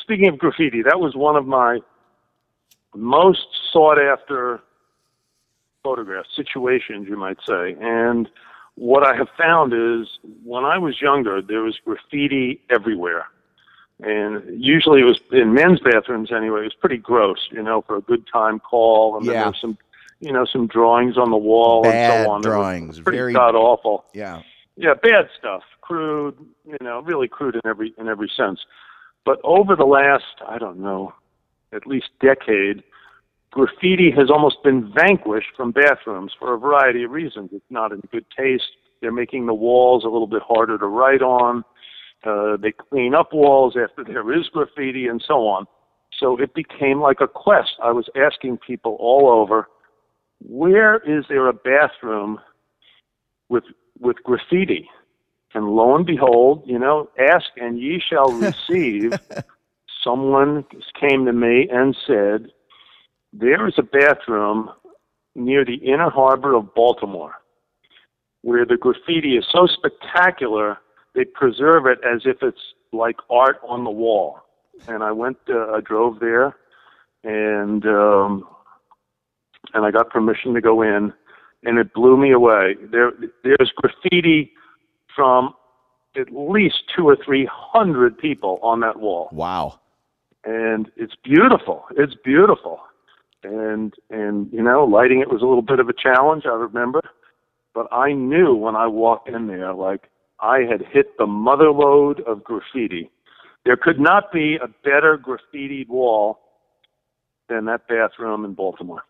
speaking of graffiti, that was one of my most sought after photographs, situations, you might say. And what I have found is when I was younger, there was graffiti everywhere and usually it was in men's bathrooms anyway. It was pretty gross, you know, for a good time call, and then there was some, you know, some drawings on the wall Bad and so on. Drawings, pretty very- god awful. yeah. Yeah, bad stuff, crude, you know, really crude in every in every sense. But over the last, I don't know, at least decade, graffiti has almost been vanquished from bathrooms for a variety of reasons. It's not in good taste. They're making the walls a little bit harder to write on. Uh, they clean up walls after there is graffiti and so on. So it became like a quest. I was asking people all over, where is there a bathroom with with graffiti? And lo and behold, you know, ask and ye shall receive. Someone came to me and said, there is a bathroom near the inner harbor of Baltimore where the graffiti is so spectacular they preserve it as if it's like art on the wall. And I went, uh, I drove there, and um, and I got permission to go in, and it blew me away. There, there's graffiti from at least two or three hundred people on that wall Wow. and it's beautiful. It's beautiful, and and you know, lighting it was a little bit of a challenge. I remember, but I knew when I walked in there, like I had hit the mother lode of graffiti. There could not be a better graffitied wall than that bathroom in Baltimore.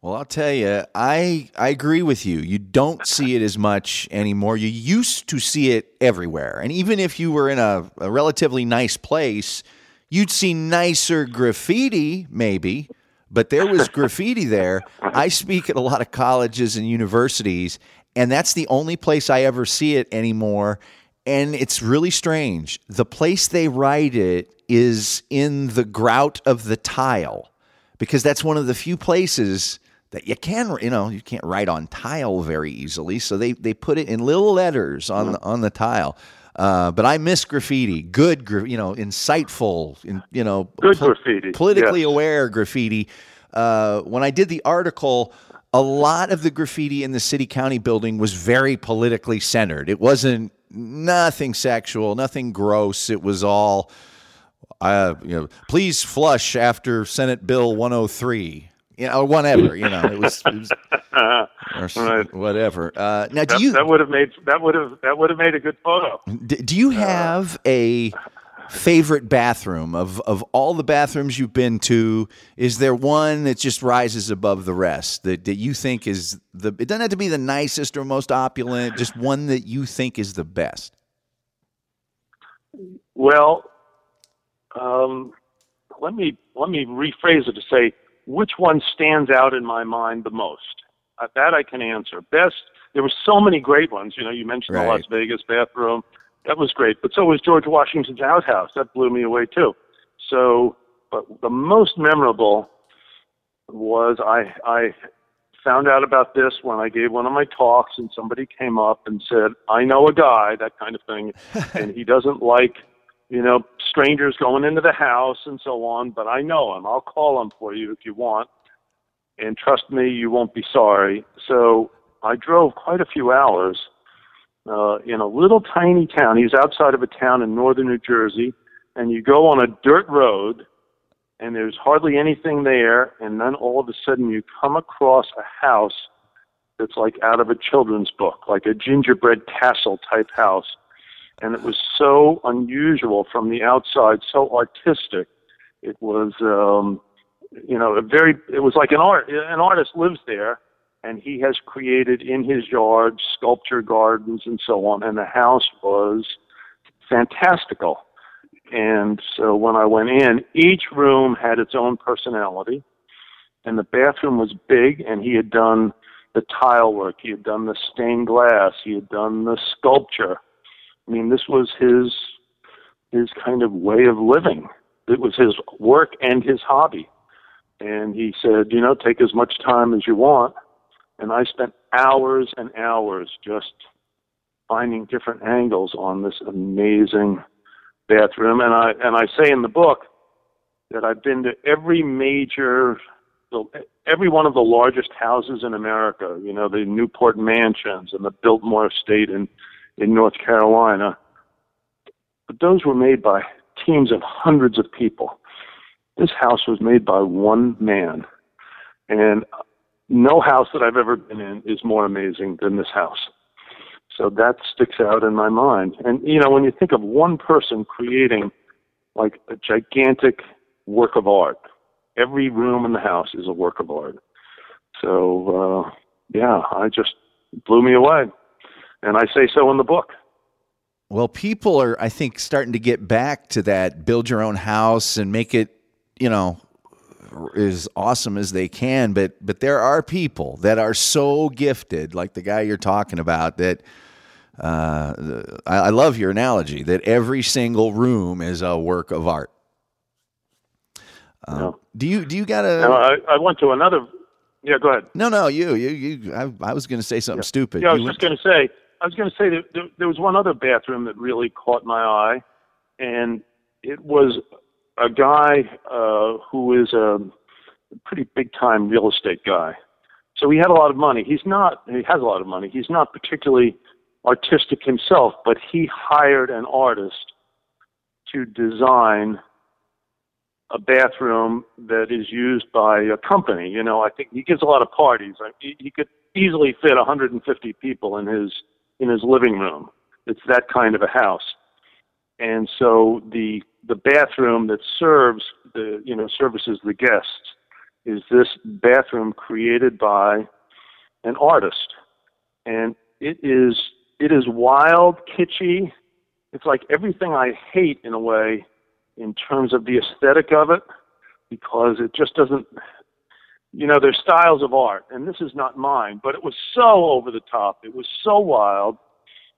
Well, I'll tell you, I I agree with you. You don't see it as much anymore. You used to see it everywhere, and even if you were in a, a relatively nice place, you'd see nicer graffiti, maybe, but there was graffiti there. I speak at a lot of colleges and universities, and that's the only place I ever see it anymore. And it's really strange. The place they write it is in the grout of the tile because that's one of the few places that you can you know you can't write on tile very easily so they they put it in little letters on the on the tile uh, but I miss graffiti, good, you know, insightful, in, you know, Good graffiti, politically yes. aware graffiti. Uh, when I did the article, a lot of the graffiti in the city county building was very politically centered. It wasn't nothing sexual, nothing gross. It was all, uh, you know, please flush after Senate Bill 103. You know, or whatever. You know, it was, it was Right. whatever. Uh, now, do That, you that would have made that would have that would have made a good photo. D- do you have a favorite bathroom of of all the bathrooms you've been to? Is there one that just rises above the rest that, that you think is the? It doesn't have to be the nicest or most opulent. Just one that you think is the best. Well, um, let me let me rephrase it to say which one stands out in my mind the most. Uh, that I can answer. Best. There were so many great ones. You know, you mentioned the Las Vegas bathroom. That was great, but so was George Washington's outhouse. That blew me away too. So, but the most memorable was I I found out about this when I gave one of my talks, and somebody came up and said, "I know a guy," that kind of thing, and he doesn't like you know, strangers going into the house and so on, but I know him. I'll call him for you if you want. And trust me, you won't be sorry. So I drove quite a few hours uh, in a little tiny town. He's outside of a town in northern New Jersey, and you go on a dirt road, and there's hardly anything there, and then all of a sudden you come across a house that's like out of a children's book, like a gingerbread castle type house and it was so unusual from the outside, so artistic. It was, um, you know, a very. It was like an art. An artist lives there, and he has created in his yard sculpture gardens and so on. And the house was fantastical. And so when I went in, each room had its own personality, and the bathroom was big. And he had done the tile work, he had done the stained glass, he had done the sculpture. I mean, this was his his kind of way of living. It was his work and his hobby. And he said, you know, take as much time as you want. And I spent hours and hours just finding different angles on this amazing bathroom. And I and I say in the book that I've been to every major, every one of the largest houses in America. You know, the Newport Mansions and the Biltmore Estate in in North Carolina. But those were made by teams of hundreds of people. This house was made by one man. And no house that I've ever been in is more amazing than this house. So that sticks out in my mind. And, you know, when you think of one person creating like a gigantic work of art, every room in the house is a work of art. So, uh, yeah, I just blew me away and I say so in the book. Well, people are, I think, starting to get back to that build your own house and make it, you know, as awesome as they can. But but there are people that are so gifted, like the guy you're talking about, that uh, I, I love your analogy that every single room is a work of art. Uh, Do you do you got a? And I, I went to another. Yeah, go ahead. No, no, you, you, you. I, I was going to say something stupid. Yeah, I was You just going to say. I was going to say that there, there was one other bathroom that really caught my eye, and it was a guy uh, who is a pretty big time real estate guy. So he had a lot of money. He's not. He has a lot of money. He's not particularly artistic himself, but he hired an artist to design a bathroom that is used by a company. You know, I think he gives a lot of parties. I, he, he could easily fit 150 people in his in his living room. It's that kind of a house. And so the the bathroom that serves the you know services the guests is this bathroom created by an artist. And it is it is wild, kitschy. It's like everything I hate in a way in terms of the aesthetic of it because it just doesn't you know, there's styles of art, and this is not mine, but it was so over the top. It was so wild.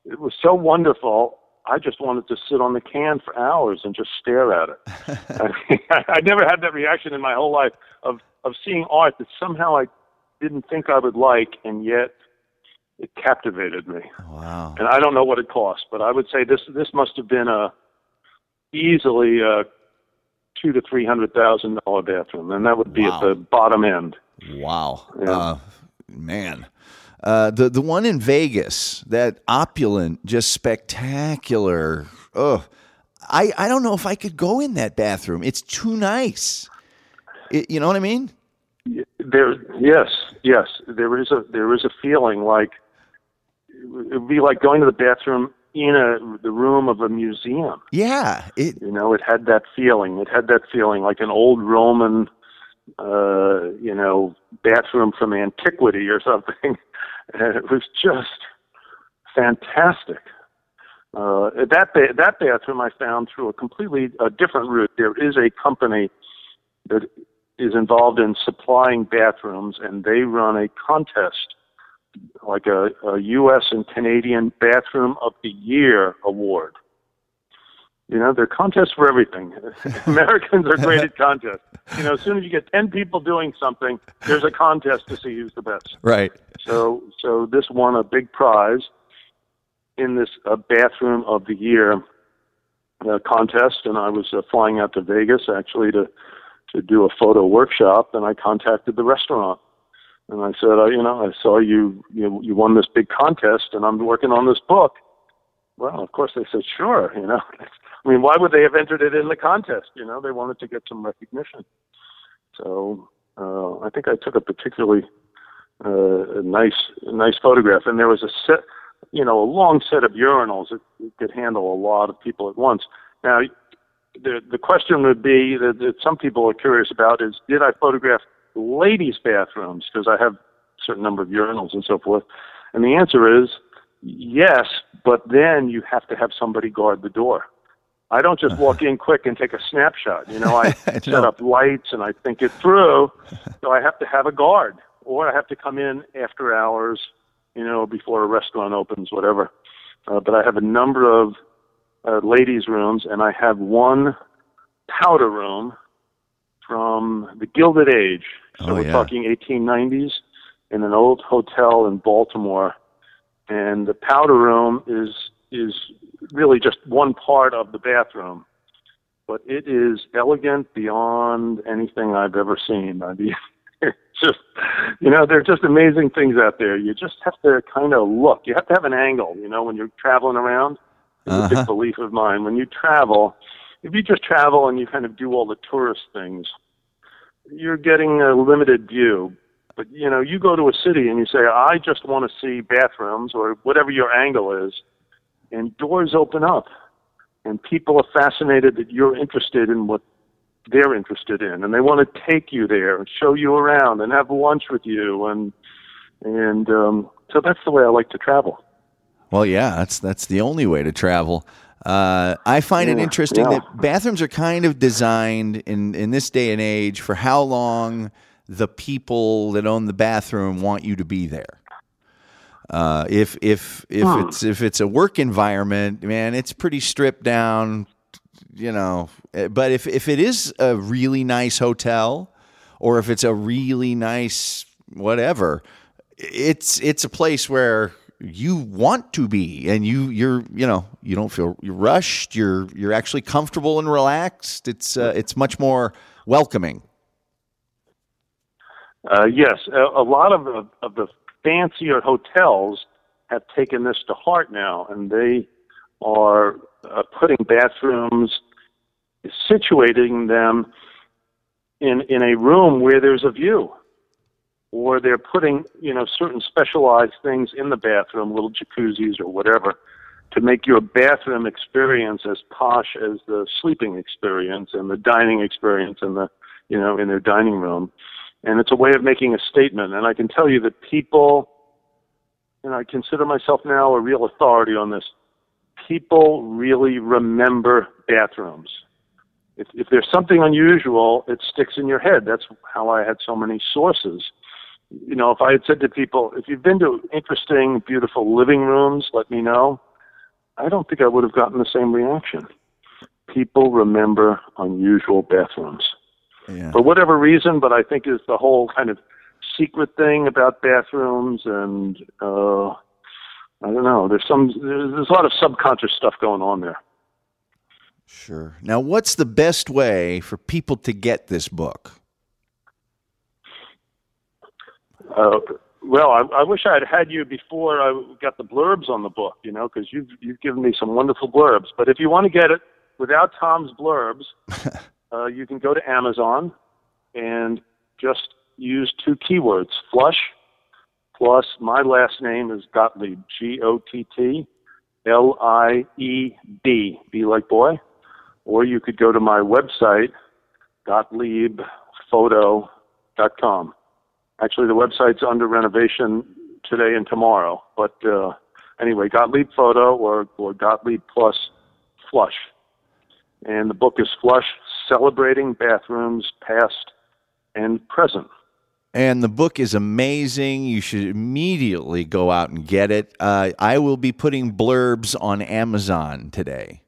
It was so wonderful. I just wanted to sit on the can for hours and just stare at it. I, mean, I never had that reaction in my whole life of of seeing art that somehow I didn't think I would like, and yet it captivated me. Wow. And I don't know what it cost, but I would say this this must have been a easily a two to three hundred thousand dollar bathroom, and that would be Wow. at the bottom end. Wow. Yeah. Uh, man. Uh, the the one in Vegas, that opulent, just spectacular. Oh, I I don't know if I could go in that bathroom. It's too nice. It, you know what I mean? There, yes, yes, there is a there is a feeling like it would be like going to the bathroom in a the room of a museum. Yeah. It You know, it had that feeling. It had that feeling like an old Roman, uh, you know, bathroom from antiquity or something. And it was just fantastic. Uh, that ba- that bathroom I found through a completely uh, different route. There is a company that is involved in supplying bathrooms, and they run a contest, like a, a U.S. and Canadian Bathroom of the Year award. You know, they're contests for everything. Americans are great at contests. You know, as soon as you get 10 people doing something, there's a contest to see who's the best. right. So, so this won a big prize in this uh, bathroom of the year uh, contest, and I was uh, flying out to Vegas actually to to do a photo workshop, and I contacted the restaurant, and I said, uh, you know, I saw you you you won this big contest, and I'm working on this book. Well, of course they said sure. You know, I mean, why would they have entered it in the contest? You know, they wanted to get some recognition. So uh, I think I took a particularly uh, nice nice photograph, and there was a set, you know, a long set of urinals that that could handle a lot of people at once. Now, the the question would be that, that some people are curious about is did I photograph ladies' bathrooms because I have a certain number of urinals and so forth, and the answer is yes, but then you have to have somebody guard the door. I don't just walk in quick and take a snapshot. You know, I set up lights and I think it through. So I have to have a guard, or I have to come in after hours, you know, before a restaurant opens, whatever. Uh, but I have a number of uh, ladies' rooms, and I have one powder room from the Gilded Age. So Oh, we're yeah. talking 1890s in an old hotel in Baltimore, and the powder room is is really just one part of the bathroom, but it is elegant beyond anything I've ever seen. I mean, it's just you know, there are just amazing things out there. You just have to kind of look. You have to have an angle. You know, when you're traveling around. It's a Uh-huh. big belief of mine. When you travel, if you just travel and you kind of do all the tourist things, you're getting a limited view. But you know, you go to a city and you say, "I just want to see bathrooms or whatever your angle is," and doors open up, and people are fascinated that you're interested in what they're interested in, and they want to take you there and show you around and have lunch with you, and and um, so that's the way I like to travel. Well, yeah, that's that's the only way to travel. Uh, I find it interesting yeah. that bathrooms are kind of designed in in this day and age for how long the people that own the bathroom want you to be there. Uh, if if if Hmm. it's if it's a work environment, man, it's pretty stripped down, you know. Eh, But if if it is a really nice hotel, or if it's a really nice whatever, it's it's a place where you want to be and you you're you know you don't feel you're rushed you're you're actually comfortable and relaxed. It's uh, it's much more welcoming. Uh, yes, a, a lot of the, of the fancier hotels have taken this to heart now, and they are uh, putting bathrooms, situating them in in a room where there's a view, or they're putting you know certain specialized things in the bathroom, little jacuzzis or whatever, to make your bathroom experience as posh as the sleeping experience and the dining experience in the you know in their dining room and it's a way of making a statement. And I can tell you that people, and I consider myself now a real authority on this, people really remember bathrooms. if, if there's something unusual, it sticks in your head. That's how I had so many sources. You know, if I had said to people, if you've been to interesting, beautiful living rooms, let me know. I don't think I would have gotten the same reaction. People remember unusual bathrooms Yeah. for whatever reason, but I think is the whole kind of secret thing about bathrooms and uh, I don't know. There's some there's, there's a lot of subconscious stuff going on there. Sure. Now, what's the best way for people to get this book? Uh, well, I, I wish I had had you before I got the blurbs on the book, you know, because you've you've given me some wonderful blurbs. But if you want to get it without Tom's blurbs, uh, you can go to Amazon and just use two keywords: flush plus my last name is Gottlieb, G O T T L I E B, be like boy. Or you could go to my website, GottliebPhoto.com. Actually, the website's under renovation today and tomorrow. But uh, anyway, Gottlieb Photo or, or Gottlieb Plus Flush. And the book is Flush Celebrating Bathrooms Past and Present. And the book is amazing. You should immediately go out and get it. Uh, I will be putting blurbs on Amazon today.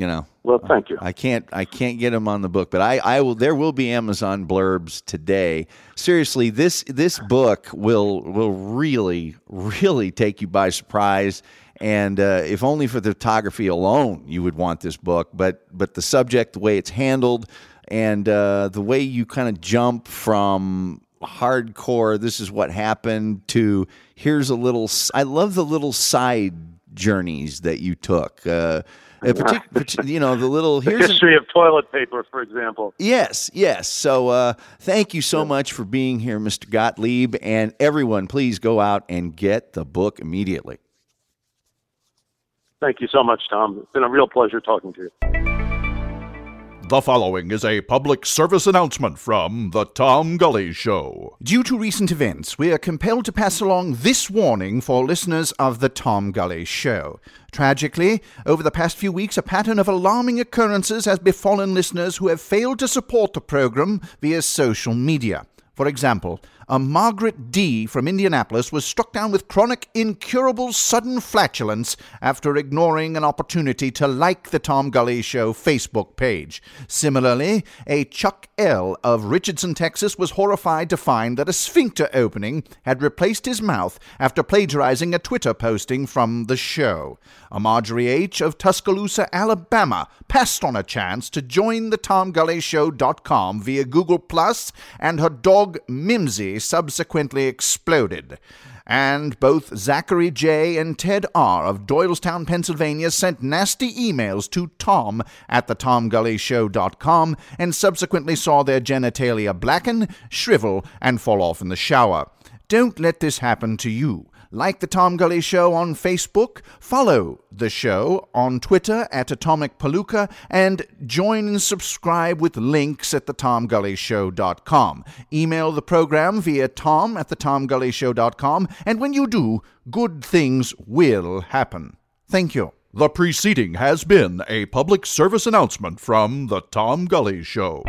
You know, Well, thank you. I can't I can't get them on the book, but I, I will. There will be Amazon blurbs today. Seriously, this this book will will really really take you by surprise. And uh, if only for the photography alone, you would want this book. But but the subject, the way it's handled, and uh, the way you kind of jump from hardcore, this is what happened, to here's a little. i love the little side journeys that you took. Uh, uh, partic- partic- you know the little The here's an- history of toilet paper, for example. Yes, yes. So uh, thank you so much for being here, Mr. Gottlieb. And everyone, please go out and get the book immediately. Thank you so much, Tom. It's been a real pleasure talking to you. The following is a public service announcement from The Tom Gully Show. Due to recent events, we are compelled to pass along this warning for listeners of The Tom Gully Show. Tragically, over the past few weeks, a pattern of alarming occurrences has befallen listeners who have failed to support the program via social media. For example, a Margaret D. from Indianapolis was struck down with chronic, incurable, sudden flatulence after ignoring an opportunity to like the Tom Gully Show Facebook page. Similarly, a Chuck L. of Richardson, Texas was horrified to find that a sphincter opening had replaced his mouth after plagiarizing a Twitter posting from the show. A Marjorie H. of Tuscaloosa, Alabama passed on a chance to join the TomGullyShow.com via Google Plus, and her dog Mimsy subsequently exploded. And both Zachary J. and Ted R. of Doylestown, Pennsylvania sent nasty emails to Tom at the TomGullyShow.com and subsequently saw their genitalia blacken, shrivel, and fall off in the shower. Don't let this happen to you. Like the Tom Gully Show on Facebook, follow the show on Twitter at Atomic Palooka, and join and subscribe with links at thetomgullyshow.com. Email the program via tom at thetomgullyshow.com, and when you do, good things will happen. Thank you. The preceding has been a public service announcement from The Tom Gully Show.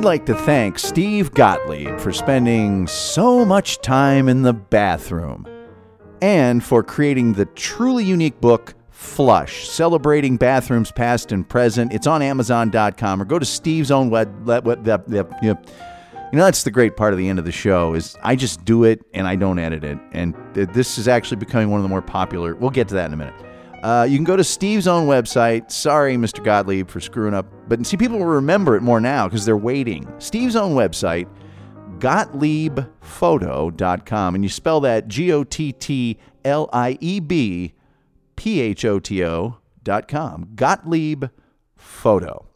We'd like to thank Steve Gottlieb for spending so much time in the bathroom and for creating the truly unique book Flush, celebrating bathrooms past and present. It's on Amazon.com or go to Steve's own web. web, web, web. You know, that's the great part of the end of the show is I just do it and I don't edit it. And this is actually becoming one of the more popular. We'll get to that in a minute. Uh, you can go to Steve's own website. Sorry, Mr. Gottlieb, for screwing up. But see, people will remember it more now because they're waiting. Steve's own website, GottliebPhoto.com. And you spell that G O T T L I E B P H O T O.com. Gottlieb Photo.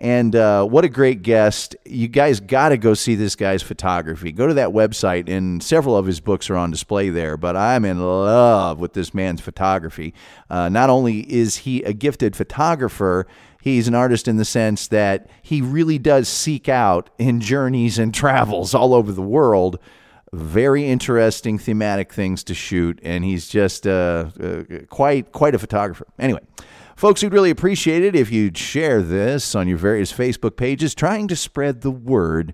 And uh, what a great guest. You guys got to go see this guy's photography. Go to that website, and several of his books are on display there. But I'm in love with this man's photography. Uh, not only is he a gifted photographer, he's an artist in the sense that he really does seek out in journeys and travels all over the world very interesting thematic things to shoot and he's just uh, uh, quite quite a photographer anyway folks we'd really appreciate it if you'd share this on your various facebook pages trying to spread the word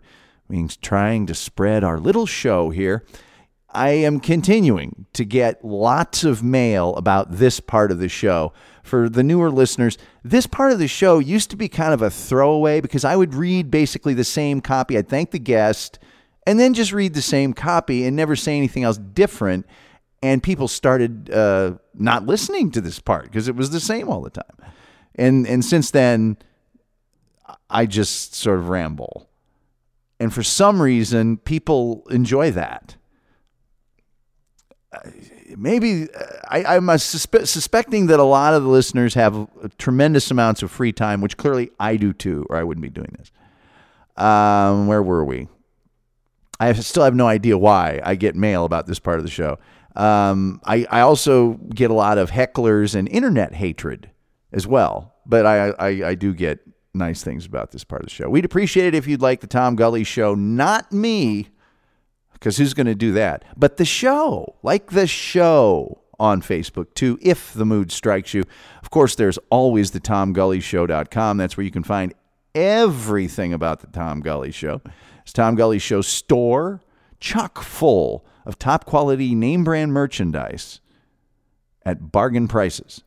means trying to spread our little show here I am continuing to get lots of mail about this part of the show. For the newer listeners, this part of the show used to be kind of a throwaway because I would read basically the same copy. I'd thank the guest and then just read the same copy and never say anything else different. And people started uh, not listening to this part because it was the same all the time. And and since then, I just sort of ramble. And for some reason, people enjoy that maybe I, I'm suspe- suspecting that a lot of the listeners have tremendous amounts of free time, which clearly I do too, or I wouldn't be doing this. Um, where were we? I still have no idea why I get mail about this part of the show. Um, I, I also get a lot of hecklers and internet hatred as well, but I, I, I do get nice things about this part of the show. We'd appreciate it if you'd like the Tom Gully Show, not me because who's going to do that? But the show, like the show on Facebook too, if the mood strikes you. Of course, there's always the TomGullyShow.com. That's where you can find everything about the Tom Gully Show. It's Tom Gully Show store, chock full of top quality name brand merchandise at bargain prices.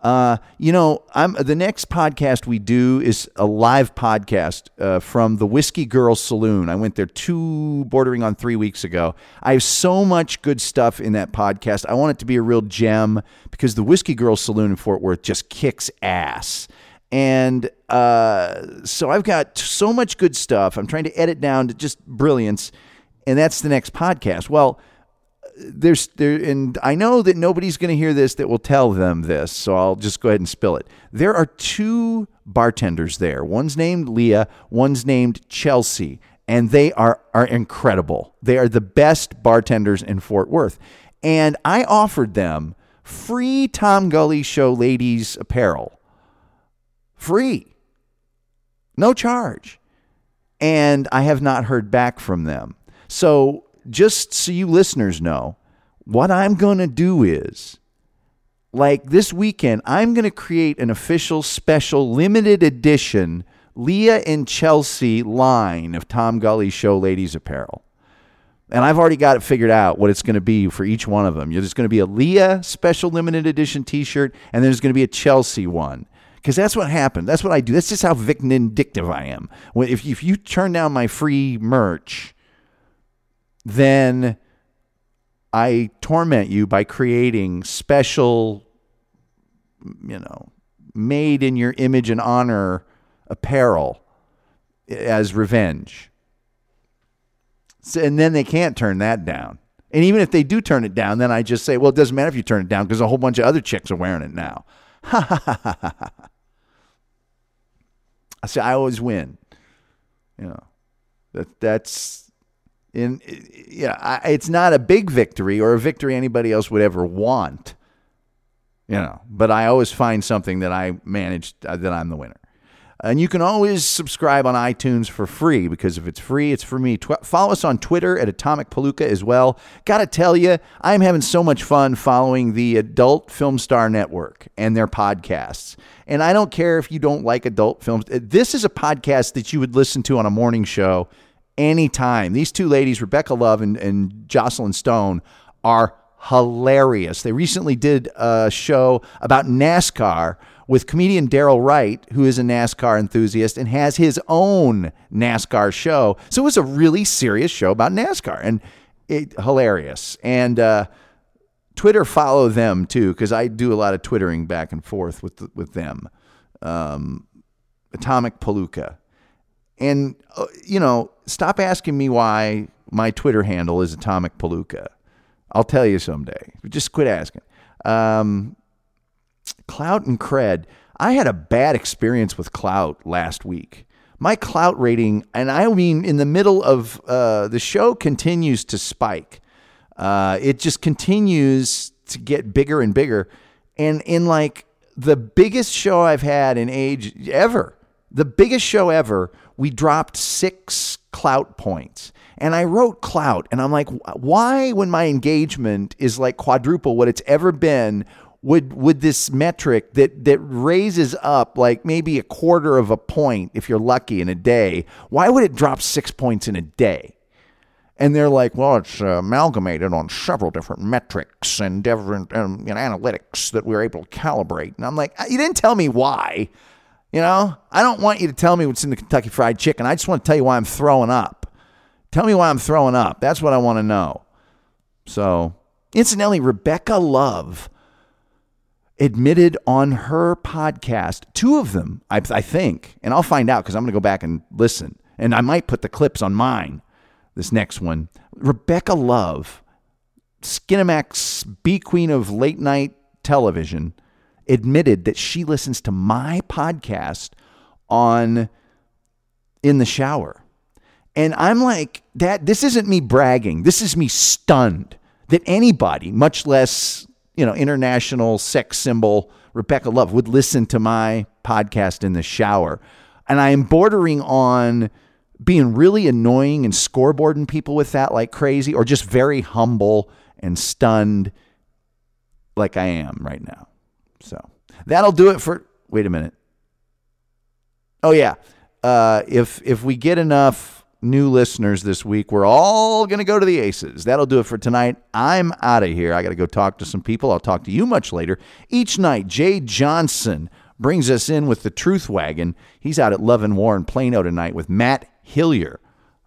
Uh, you know, I'm the next podcast we do is a live podcast uh, from the Whiskey Girl Saloon. I went there two, bordering on three weeks ago. I have so much good stuff in that podcast. I want it to be a real gem because the Whiskey Girl Saloon in Fort Worth just kicks ass. And uh, so I've got so much good stuff. I'm trying to edit down to just brilliance, and that's the next podcast. Well there's there and I know that nobody's going to hear this that will tell them this, so I'll just go ahead and spill it. There are two bartenders there. One's named Leah, one's named Chelsea, and they are are incredible. They are the best bartenders in Fort Worth. And I offered them free Tom Gully show ladies apparel. Free. No charge. And I have not heard back from them. So just so you listeners know, what I'm going to do is like this weekend, I'm going to create an official special limited edition Leah and Chelsea line of Tom Gully Show ladies apparel. And I've already got it figured out what it's going to be for each one of them. There's going to be a Leah special limited edition t shirt, and there's going to be a Chelsea one. Because that's what happened. That's what I do. That's just how vindictive I am. If, if you turn down my free merch, then I torment you by creating special, you know, made in your image and honor apparel as revenge. So, and then they can't turn that down. And even if they do turn it down, then I just say, well, it doesn't matter if you turn it down because a whole bunch of other chicks are wearing it now. Ha ha ha ha ha. I say I always win. You know, that that's in yeah, it's not a big victory or a victory anybody else would ever want. You know, but I always find something that I managed uh, that I'm the winner. And you can always subscribe on iTunes for free because if it's free, it's for me. Tw- follow us on Twitter at Atomic Palooka as well. Got to tell you, I'm having so much fun following the Adult Film Star Network and their podcasts. And I don't care if you don't like adult films. This is a podcast that you would listen to on a morning show anytime. These two ladies, Rebecca Love and, and Jocelyn Stone, are hilarious. They recently did a show about NASCAR with comedian Daryl Wright, who is a NASCAR enthusiast and has his own NASCAR show. So it was a really serious show about NASCAR and it, hilarious. And uh, Twitter follow them too because I do a lot of twittering back and forth with with them. Um, Atomic Palooka And, uh, you know, stop asking me why my Twitter handle is Atomic Palooka. I'll tell you someday. Just quit asking. Um, Klout and Kred. I had a bad experience with Klout last week. My Klout rating, and I mean in the middle of uh, the show, continues to spike. Uh, it just continues to get bigger and bigger. And in like the biggest show I've had in age ever, the biggest show ever, we dropped six Klout points. And I wrote Klout, and I'm like, why, when my engagement is like quadruple what it's ever been, would would this metric that that raises up like maybe a quarter of a point if you're lucky in a day, why would it drop six points in a day? And they're like, well, it's uh, amalgamated on several different metrics and different um, you know, analytics that we're able to calibrate. And I'm like, you didn't tell me why. You know, I don't want you to tell me what's in the Kentucky Fried Chicken. I just want to tell you why I'm throwing up. Tell me why I'm throwing up. That's what I want to know. So, incidentally, Rebecca Love admitted on her podcast, two of them, I, I think, and I'll find out because I'm going to go back and listen. And I might put the clips on mine, this next one. Rebecca Love, Skinamax B Queen of late night television, admitted that she listens to my podcast on in the shower. And I'm like, that this isn't me bragging. This is me stunned that anybody, much less you know, international sex symbol Rebecca Love would listen to my podcast in the shower. And I am bordering on being really annoying and scoreboarding people with that like crazy, or just very humble and stunned like I am right now. So that'll do it for. Wait a minute. Oh yeah, uh, if if we get enough new listeners this week. We're all to go to the Aces. That'll do it for tonight. I'm out of here. I got to go talk to some people. I'll talk to you much later. Each night, Jay Johnson brings us in with the Truth Wagon. He's out at Love and War in Plano tonight with Matt Hillyer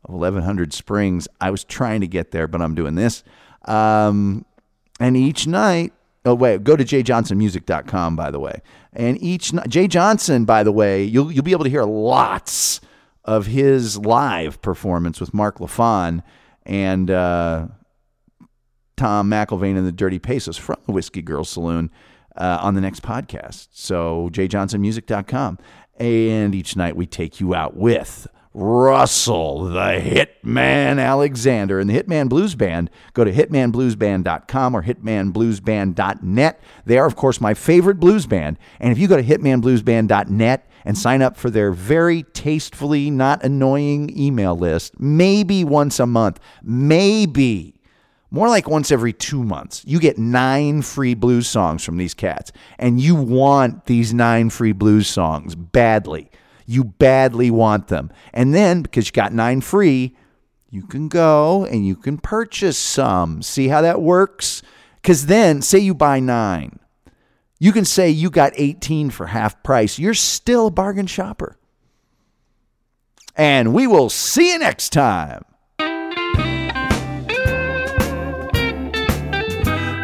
of 1100 Springs. I was trying to get there, but I'm doing this. Um, and each night, oh, wait, go to jjohnsonmusic.com, by the way. And each Jay Johnson, by the way, you'll, you'll be able to hear lots of his live performance with Mark LaFon and uh, Tom McIlvaine and the Dirty Pesos from the Whiskey Girl Saloon uh, on the next podcast. So, jjohnsonmusic.com. And each night we take you out with Russell, the Hitman Alexander, and the Hitman Blues Band. Go to hitmanbluesband.com or hitmanbluesband.net. They are, of course, my favorite blues band. And if you go to hitmanbluesband.net, and sign up for their very tastefully not annoying email list, maybe once a month, maybe more like once every two months. You get nine free blues songs from these cats, and you want these nine free blues songs badly. You badly want them. And then, because you got nine free, you can go and you can purchase some. See how that works? Because then, say you buy nine you can say you got 18 for half price. You're still a bargain shopper. And we will see you next time.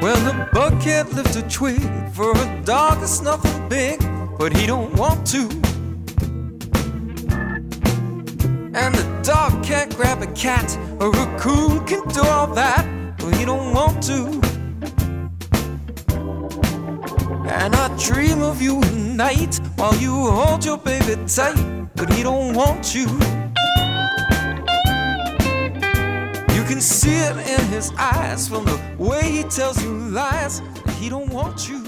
Well, the buck can't a twig for a dog that's nothing big, but he don't want to. And the dog can't grab a cat, a coon can do all that, but he don't want to. And I dream of you at night while you hold your baby tight, but he don't want you. You can see it in his eyes from the way he tells you lies. He don't want you.